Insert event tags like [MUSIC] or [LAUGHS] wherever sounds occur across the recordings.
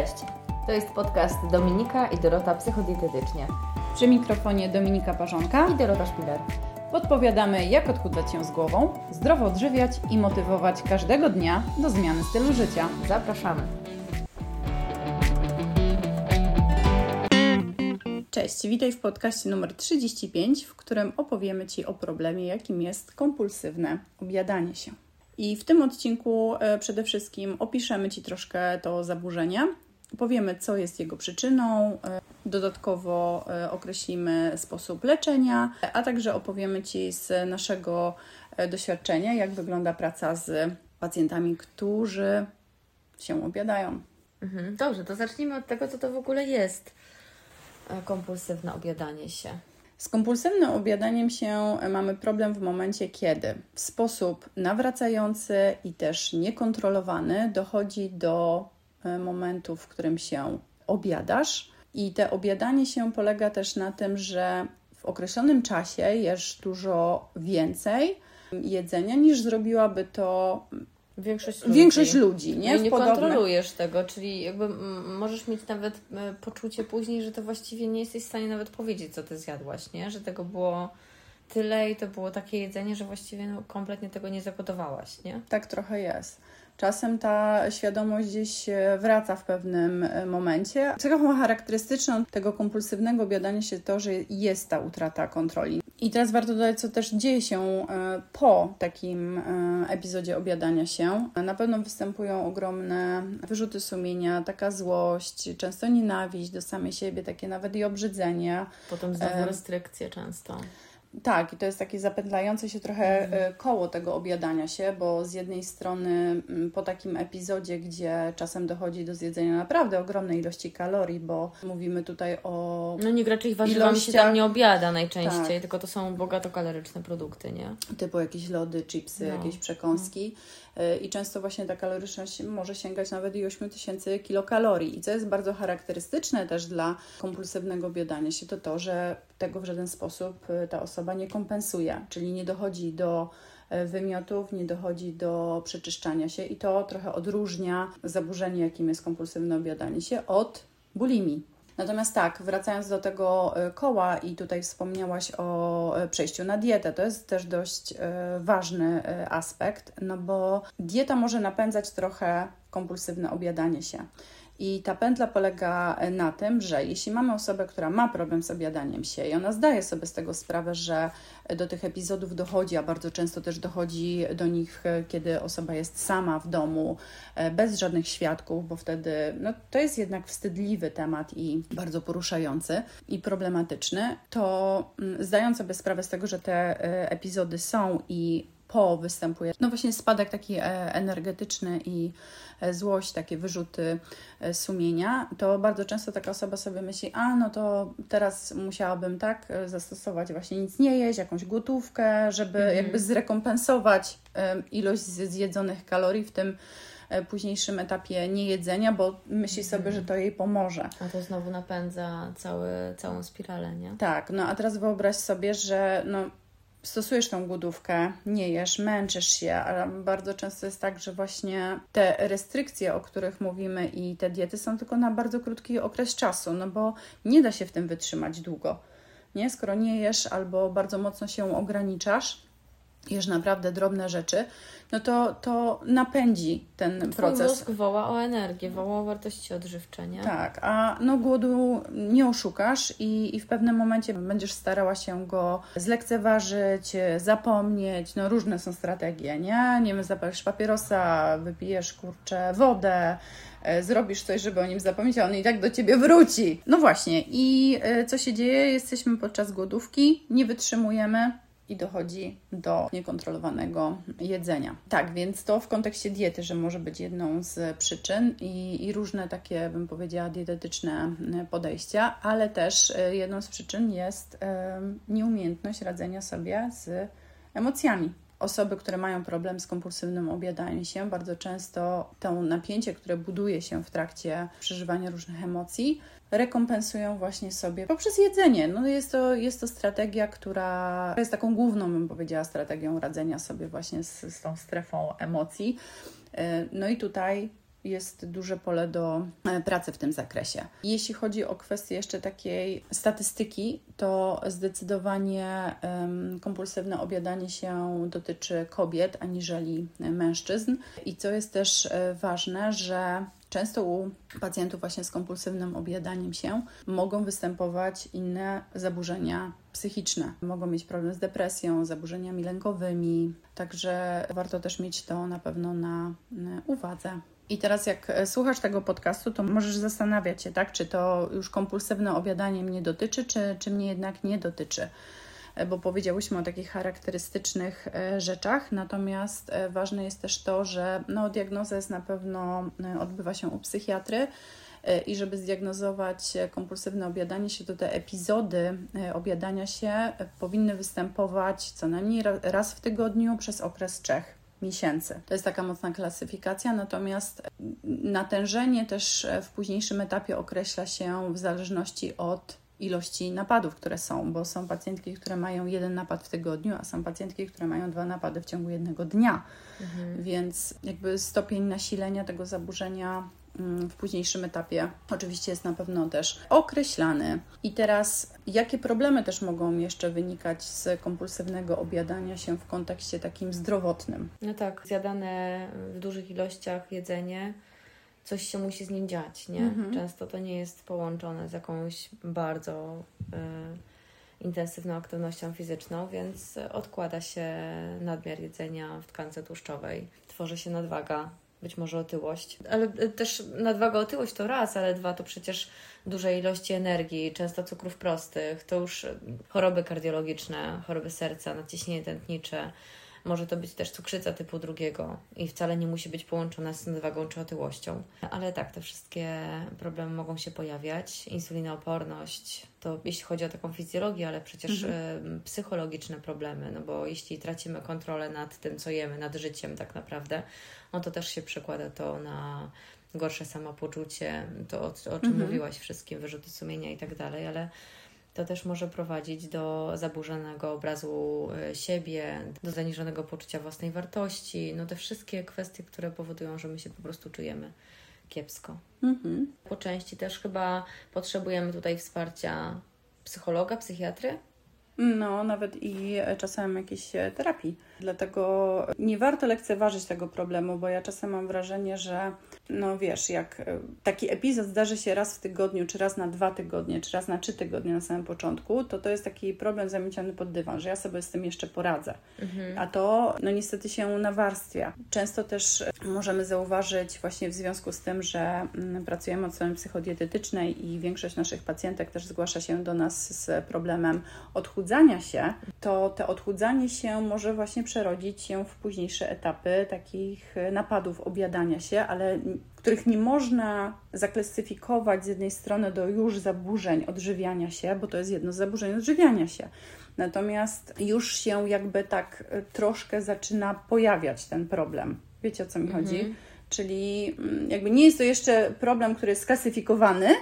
Cześć! To jest podcast Dominika i Dorota Psychodietetycznie Przy mikrofonie Dominika Parzonka i Dorota Szpiler. podpowiadamy, jak odchudzać się z głową, zdrowo odżywiać i motywować każdego dnia do zmiany stylu życia. Zapraszamy. Cześć, witaj w podcaście numer 35, w którym opowiemy Ci o problemie, jakim jest kompulsywne objadanie się. I w tym odcinku e, przede wszystkim opiszemy Ci troszkę to zaburzenie, powiemy, co jest jego przyczyną, e, dodatkowo e, określimy sposób leczenia, a także opowiemy Ci z naszego e, doświadczenia, jak wygląda praca z pacjentami, którzy się objadają. Mhm. Dobrze, to zacznijmy od tego, co to w ogóle jest kompulsywne objadanie się. Z kompulsywnym objadaniem się mamy problem w momencie, kiedy w sposób nawracający i też niekontrolowany dochodzi do momentu, w którym się objadasz. I te objadanie się polega też na tym, że w określonym czasie jesz dużo więcej jedzenia niż zrobiłaby to Większość ludzi. większość ludzi, Nie, nie? No nie podobne- kontrolujesz tego, czyli jakby możesz mieć nawet e, poczucie później, że to właściwie nie jesteś w stanie nawet powiedzieć, co ty zjadłaś, nie? Że tego było tyle i to było takie jedzenie, że właściwie no, kompletnie tego nie zagotowałaś, nie? Tak trochę jest. Czasem ta świadomość gdzieś e, wraca w pewnym e, momencie. Cechą charakterystyczną tego kompulsywnego obiadania się to, że jest ta utrata kontroli. I teraz warto dodać, co też dzieje się e, po takim epizodzie obiadania się. Na pewno występują ogromne wyrzuty sumienia, taka złość, często nienawiść do samej siebie, takie nawet i obrzydzenie. Potem znowu restrykcje często. Tak, i to jest takie zapętlające się trochę e, koło tego objadania się, bo z jednej strony mm, po takim epizodzie, gdzie czasem dochodzi do zjedzenia naprawdę ogromnej ilości kalorii, bo mówimy tutaj o No nie raczej warzywami się tam nie obiada najczęściej, Tak. tylko to są bogato kaloryczne produkty, nie? typu jakieś lody, chipsy, No. jakieś przekąski. Y, I często właśnie ta kaloryczność może sięgać nawet i 8000 kilokalorii. I co jest bardzo charakterystyczne też dla kompulsywnego objadania się, to to, że tego w żaden sposób y, ta osoba nie kompensuje, czyli nie dochodzi do y, wymiotów, nie dochodzi do przeczyszczania się i to trochę odróżnia zaburzenie, jakim jest kompulsywne objadanie się od bulimii. Natomiast tak, wracając do tego y, koła i tutaj wspomniałaś o y, przejściu na dietę, to jest też dość y, ważny aspekt, no bo dieta może napędzać trochę kompulsywne objadanie się. I ta pętla polega na tym, że jeśli mamy osobę, która ma problem z objadaniem się i ona zdaje sobie z tego sprawę, że do tych epizodów dochodzi, a bardzo często też dochodzi do nich, kiedy osoba jest sama w domu, e, bez żadnych świadków, bo wtedy no, to jest jednak wstydliwy temat i bardzo poruszający i problematyczny, to mm, zdając sobie sprawę z tego, że te e, epizody są i po występuje, no właśnie spadek taki e, energetyczny i e, złość, takie wyrzuty e, sumienia, to bardzo często taka osoba sobie myśli, a no to teraz musiałabym tak zastosować właśnie nic nie jeść, jakąś gotówkę, żeby jakby zrekompensować ilość zjedzonych kalorii w tym późniejszym etapie niejedzenia, bo myśli sobie, że to jej pomoże. A to znowu napędza cały, całą spiralę, nie? Tak, no a teraz wyobraź sobie, że no, stosujesz tą głodówkę, nie jesz, męczysz się, a bardzo często jest tak, że właśnie te restrykcje, o których mówimy i te diety są tylko na bardzo krótki okres czasu, no bo nie da się w tym wytrzymać długo. Nie, skoro nie jesz albo bardzo mocno się ograniczasz, jesz naprawdę drobne rzeczy, no to, to napędzi ten Twój proces. mózg woła o energię, woła o wartości odżywcze, nie? Tak, a no głodu nie oszukasz i, i w pewnym momencie będziesz starała się go zlekceważyć, zapomnieć, no różne są strategie, nie? Nie wiem, zapalisz papierosa, wypijesz, kurczę, wodę, e, zrobisz coś, żeby o nim zapomnieć, a on i tak do Ciebie wróci. No właśnie i e, co się dzieje? Jesteśmy podczas głodówki, nie wytrzymujemy, i dochodzi do niekontrolowanego jedzenia. Tak, więc to w kontekście diety, że może być jedną z przyczyn i, i różne takie, bym powiedziała, dietetyczne podejścia, ale też e, jedną z przyczyn jest e, nieumiejętność radzenia sobie z emocjami. Osoby, które mają problem z kompulsywnym objadaniem się, bardzo często to napięcie, które buduje się w trakcie przeżywania różnych emocji, rekompensują właśnie sobie poprzez jedzenie. No jest, to, jest to strategia, która jest taką główną, bym powiedziała, strategią radzenia sobie właśnie z, z tą strefą emocji. Yy, No i tutaj jest duże pole do e, pracy w tym zakresie. Jeśli chodzi o kwestię jeszcze takiej statystyki, to zdecydowanie kompulsywne obiadanie się dotyczy kobiet aniżeli mężczyzn. I co jest też e, ważne, że Często u pacjentów właśnie z kompulsywnym objadaniem się mogą występować inne zaburzenia psychiczne. Mogą mieć problem z depresją, zaburzeniami lękowymi, także warto też mieć to na pewno na uwadze. I teraz, jak e, słuchasz tego podcastu, to możesz zastanawiać się, tak, czy to już kompulsywne obiadanie mnie dotyczy, czy, czy mnie jednak nie dotyczy. E, bo powiedziałyśmy o takich charakterystycznych e, rzeczach, natomiast ważne jest też to, że no, diagnoza jest na pewno, odbywa się u psychiatry i żeby zdiagnozować kompulsywne obiadanie się, to te epizody obiadania się powinny występować co najmniej raz w tygodniu przez okres trzech miesięcy. To jest taka mocna klasyfikacja, natomiast natężenie też w późniejszym etapie określa się w zależności od ilości napadów, które są, bo są pacjentki, które mają jeden napad w tygodniu, a są pacjentki, które mają dwa napady w ciągu jednego dnia. Mhm. Więc jakby stopień nasilenia tego zaburzenia Mm, w późniejszym etapie oczywiście jest na pewno też określany. I teraz, jakie problemy też mogą jeszcze wynikać z kompulsywnego objadania się w kontekście takim zdrowotnym? No tak, zjadane w dużych ilościach jedzenie, coś się musi z nim dziać, nie? Mhm. Często to nie jest połączone z jakąś bardzo y, intensywną aktywnością fizyczną, więc odkłada się nadmiar jedzenia w tkance tłuszczowej, tworzy się nadwaga być może otyłość. Ale e, też nadwaga, otyłość to raz, ale dwa to przecież duże ilości energii, często cukrów prostych, to już choroby kardiologiczne, choroby serca, nadciśnienie tętnicze, może to być też cukrzyca typu drugiego i wcale nie musi być połączona z nadwagą czy otyłością. Ale tak, te wszystkie problemy mogą się pojawiać. Insulinooporność, to jeśli chodzi o taką fizjologię, ale przecież mhm. psychologiczne problemy, no bo jeśli tracimy kontrolę nad tym, co jemy, nad życiem tak naprawdę, no to też się przekłada to na gorsze samopoczucie, to o, o czym mhm. mówiłaś wszystkim, wyrzuty sumienia i tak dalej, ale to też może prowadzić do zaburzonego obrazu e, siebie, do zaniżonego poczucia własnej wartości. No te wszystkie kwestie, które powodują, że my się po prostu czujemy kiepsko. Mhm. Po części też chyba potrzebujemy tutaj wsparcia psychologa, psychiatry. No, nawet i czasem jakiejś terapii. Dlatego nie warto lekceważyć tego problemu, bo ja czasem mam wrażenie, że no wiesz, jak e, taki epizod zdarzy się raz w tygodniu, czy raz na dwa tygodnie, czy raz na trzy tygodnie na samym początku, to to jest taki problem zamieciony pod dywan, że ja sobie z tym jeszcze poradzę. Mhm. A to no niestety się nawarstwia. Często też możemy zauważyć właśnie w związku z tym, że mm, pracujemy od strony psychodietetycznej i większość naszych pacjentek też zgłasza się do nas z problemem odchudzania się, to to odchudzanie się może właśnie przerodzić się w późniejsze etapy takich napadów objadania się, ale których nie można zaklasyfikować z jednej strony do już zaburzeń odżywiania się, bo to jest jedno z zaburzeń odżywiania się. Natomiast już się jakby tak e, troszkę zaczyna pojawiać ten problem. Wiecie o co mi mhm. chodzi? Czyli mm, jakby nie jest to jeszcze problem, który jest sklasyfikowany, E,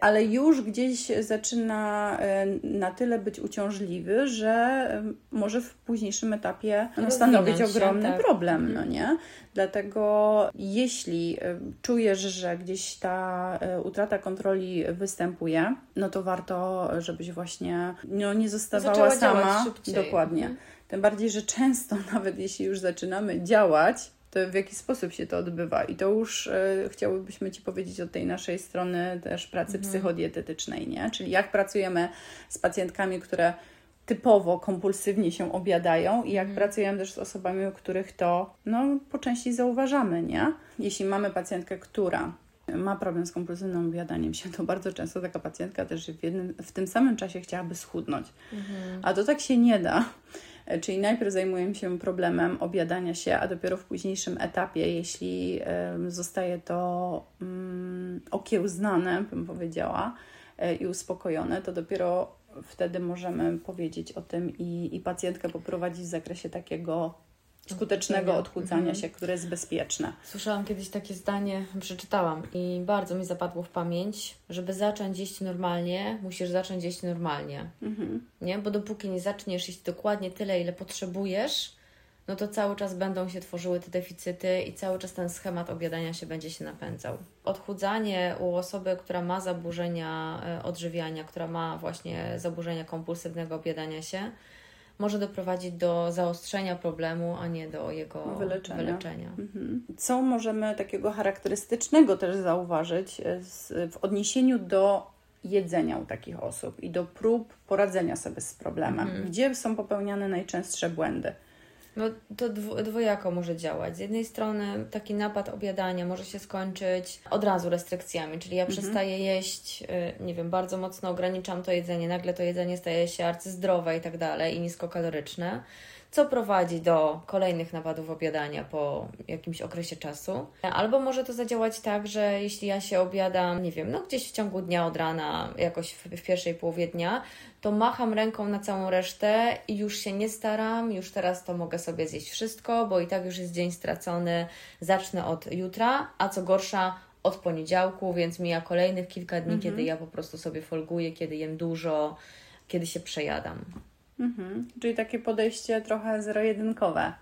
ale już gdzieś zaczyna e, na tyle być uciążliwy, że e, może w późniejszym etapie no, stanowić ogromny tak. problem, no nie? Dlatego jeśli czujesz, że gdzieś ta utrata kontroli występuje, no to warto, żebyś właśnie no, nie zostawała sama. Dokładnie. Mhm. Tym bardziej, że często [LAUGHS] nawet jeśli już zaczynamy działać, to w jaki sposób się to odbywa. I to już e, chciałybyśmy Ci powiedzieć od tej naszej strony też pracy mhm. psychodietetycznej, nie? Czyli jak pracujemy z pacjentkami, które typowo kompulsywnie się obiadają i jak mhm. pracujemy też z osobami, u których to no, po części zauważamy, nie? Jeśli mamy pacjentkę, która ma problem z kompulsywnym obiadaniem się, to bardzo często taka pacjentka też w, jednym, w tym samym czasie chciałaby schudnąć. Mhm. A to tak się nie da. E, czyli najpierw zajmujemy się problemem obiadania się, a dopiero w późniejszym etapie, jeśli zostaje to mm, okiełznane, bym powiedziała, e, i uspokojone, to dopiero wtedy możemy powiedzieć o tym i, i pacjentkę poprowadzić w zakresie takiego skutecznego odchudzania mhm. się, które jest bezpieczne. Słyszałam kiedyś takie zdanie, przeczytałam i bardzo mi zapadło w pamięć, żeby zacząć jeść normalnie, musisz zacząć jeść normalnie. Mhm. Nie? Bo dopóki nie zaczniesz jeść dokładnie tyle, ile potrzebujesz, no to cały czas będą się tworzyły te deficyty i cały czas ten schemat obiadania się będzie się napędzał. Odchudzanie u osoby, która ma zaburzenia e, odżywiania, która ma właśnie zaburzenia kompulsywnego obiadania się, może doprowadzić do zaostrzenia problemu, a nie do jego wyleczenia. wyleczenia. Mhm. Co możemy takiego charakterystycznego też zauważyć e, w odniesieniu do jedzenia u takich osób i do prób poradzenia sobie z problemem? Mhm. Gdzie są popełniane najczęstsze błędy? No to dwojako może działać. Z jednej strony taki napad obiadania może się skończyć od razu restrykcjami, czyli ja mhm. przestaję jeść, y, nie wiem, bardzo mocno ograniczam to jedzenie, nagle to jedzenie staje się arcyzdrowe i tak dalej i niskokaloryczne co prowadzi do kolejnych napadów obiadania po jakimś okresie czasu. Albo może to zadziałać tak, że jeśli ja się obiadam, nie wiem, no gdzieś w ciągu dnia od rana, jakoś w, w pierwszej połowie dnia, to macham ręką na całą resztę i już się nie staram, już teraz to mogę sobie zjeść wszystko, bo i tak już jest dzień stracony, zacznę od jutra, a co gorsza, od poniedziałku, więc mija kolejnych kilka dni, mhm. kiedy ja po prostu sobie folguję, kiedy jem dużo, kiedy się przejadam. Mhm. Czyli takie podejście trochę zero-jedynkowe.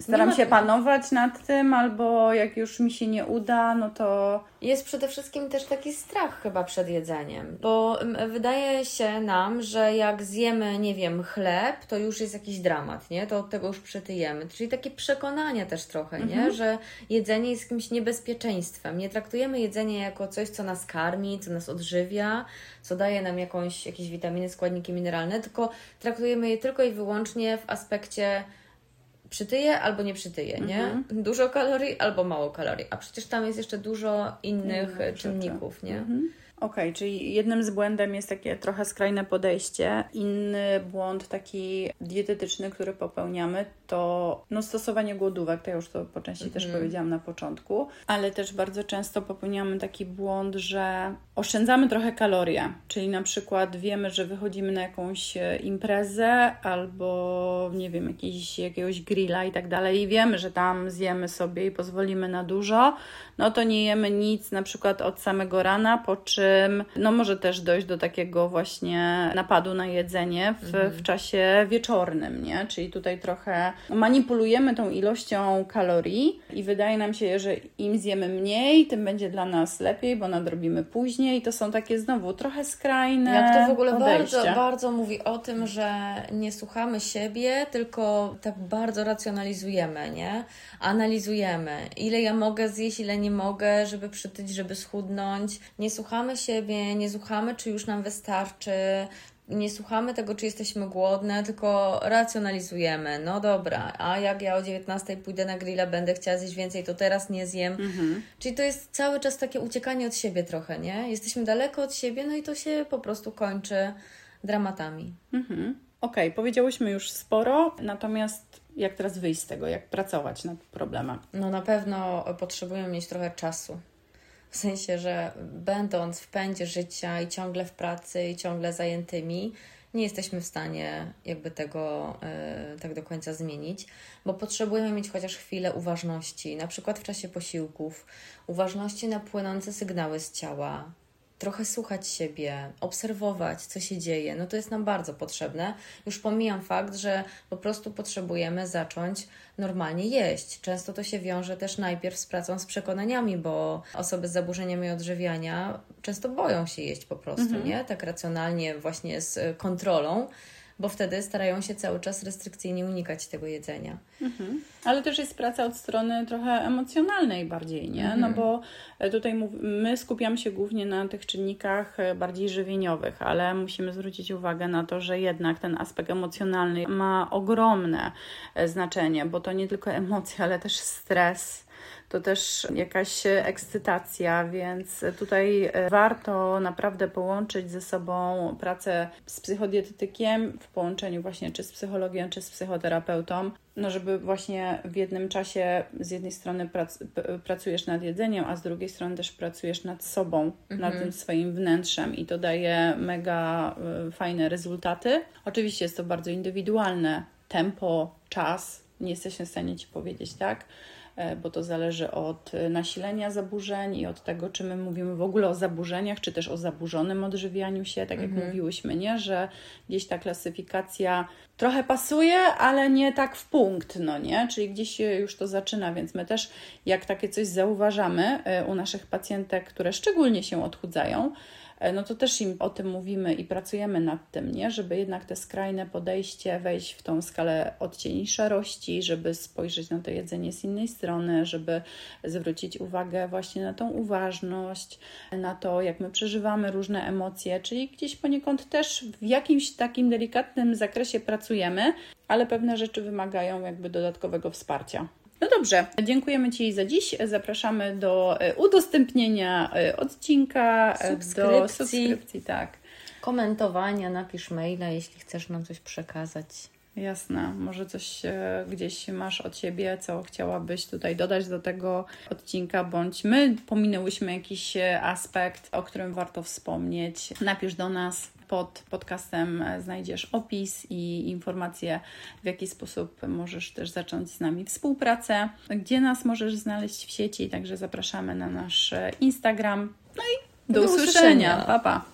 Staram się panować nad tym, albo jak już mi się nie uda, no to. Jest przede wszystkim też taki strach chyba przed jedzeniem, bo wydaje się nam, że jak zjemy, nie wiem, chleb, to już jest jakiś dramat, nie? To od tego już przytyjemy. Czyli takie przekonanie też trochę, nie? Mhm. Że jedzenie jest jakimś niebezpieczeństwem. Nie traktujemy jedzenia jako coś, co nas karmi, co nas odżywia, co daje nam jakąś, jakieś witaminy, składniki mineralne, tylko traktujemy je tylko i wyłącznie w aspekcie przytyje albo nie przytyje, nie? Mhm. Dużo kalorii albo mało kalorii, a przecież tam jest jeszcze dużo innych czynników, nie? Mhm. Okej, okay, czyli jednym z błędem jest takie trochę skrajne podejście. Inny błąd taki dietetyczny, który popełniamy, to no, stosowanie głodówek. To ja już to po części mm -hmm. też mhm. powiedziałam na początku, ale też bardzo często popełniamy taki błąd, że oszczędzamy trochę kalorie, czyli na przykład wiemy, że wychodzimy na jakąś e, imprezę albo nie wiem, jakiś, jakiegoś grilla i tak dalej i wiemy, że tam zjemy sobie i pozwolimy na dużo, no to nie jemy nic na przykład od samego rana, po czym no może też dojść do takiego właśnie napadu na jedzenie w, mhm. w czasie wieczornym, nie? Czyli tutaj trochę manipulujemy tą ilością kalorii i wydaje nam się, że im zjemy mniej, tym będzie dla nas lepiej, bo nadrobimy później. To są takie znowu trochę skrajne. Jak to w ogóle bardzo, bardzo mówi o tym, że nie słuchamy siebie, tylko tak bardzo racjonalizujemy, nie? Analizujemy, ile ja mogę zjeść, ile nie mogę, żeby przytyć, żeby schudnąć. Nie słuchamy siebie, nie słuchamy, czy już nam wystarczy, nie słuchamy tego, czy jesteśmy głodne, tylko racjonalizujemy. No dobra, a jak ja o 19 pójdę na grilla, będę chciała zjeść więcej, to teraz nie zjem. Mhm. Czyli to jest cały czas takie uciekanie od siebie trochę, nie? Jesteśmy daleko od siebie, no i to się po prostu kończy dramatami. Mhm. Okej, okay, powiedziałyśmy już sporo, natomiast jak teraz wyjść z tego, jak pracować nad problemem? No na pewno potrzebujemy mieć trochę czasu w sensie, że będąc w pędzie życia i ciągle w pracy i ciągle zajętymi, nie jesteśmy w stanie jakby tego yy, tak do końca zmienić, bo potrzebujemy mieć chociaż chwilę uważności, na przykład w czasie posiłków, uważności na płynące sygnały z ciała, trochę słuchać siebie, obserwować, co się dzieje, no to jest nam bardzo potrzebne. Już pomijam fakt, że po prostu potrzebujemy zacząć normalnie jeść. Często to się wiąże też najpierw z pracą z przekonaniami, bo osoby z zaburzeniami odżywiania często boją się jeść po prostu, mhm. nie? Tak racjonalnie, właśnie z kontrolą bo wtedy starają się cały czas restrykcyjnie unikać tego jedzenia. Mhm. Ale też jest praca od strony trochę emocjonalnej bardziej, nie? Mhm. No bo e, tutaj my skupiamy się głównie na tych czynnikach e, bardziej żywieniowych, ale musimy zwrócić uwagę na to, że jednak ten aspekt emocjonalny ma ogromne e, znaczenie, bo to nie tylko emocje, ale też stres to też jakaś ekscytacja, więc tutaj e, warto naprawdę połączyć ze sobą pracę z psychodietetykiem w połączeniu właśnie czy z psychologiem, czy z psychoterapeutą, no żeby właśnie w jednym czasie z jednej strony prac, pracujesz nad jedzeniem, a z drugiej strony też pracujesz nad sobą, mhm. nad tym swoim wnętrzem i to daje mega y, fajne rezultaty. Oczywiście jest to bardzo indywidualne tempo, czas, nie jesteśmy w stanie Ci powiedzieć, tak? E, bo to zależy od nasilenia zaburzeń i od tego, czy my mówimy w ogóle o zaburzeniach, czy też o zaburzonym odżywianiu się, tak jak mhm. mówiłyśmy, nie? że gdzieś ta klasyfikacja trochę pasuje, ale nie tak w punkt, no nie? Czyli gdzieś się już to zaczyna, więc my też jak takie coś zauważamy e, u naszych pacjentek, które szczególnie się odchudzają, E, no to też im o tym mówimy i pracujemy nad tym, nie? żeby jednak te skrajne podejście wejść w tą skalę odcieni szarości, żeby spojrzeć na to jedzenie z innej strony, żeby zwrócić uwagę właśnie na tą uważność, na to, jak my przeżywamy różne emocje, czyli gdzieś poniekąd też w jakimś takim delikatnym zakresie pracujemy, ale pewne rzeczy wymagają jakby dodatkowego wsparcia. No dobrze, dziękujemy Ci za dziś. Zapraszamy do e, udostępnienia e, odcinka, subskrypcji. do subskrypcji, tak. Komentowania, napisz maila, jeśli chcesz nam coś przekazać. Jasne, może coś e, gdzieś masz od siebie, co chciałabyś tutaj dodać do tego odcinka, bądź my pominęłyśmy jakiś aspekt, o którym warto wspomnieć. Napisz do nas pod podcastem znajdziesz opis i informacje, w jaki sposób możesz też zacząć z nami współpracę, gdzie nas możesz znaleźć w sieci. Także zapraszamy na nasz Instagram. No i do, do usłyszenia. usłyszenia. Pa, pa.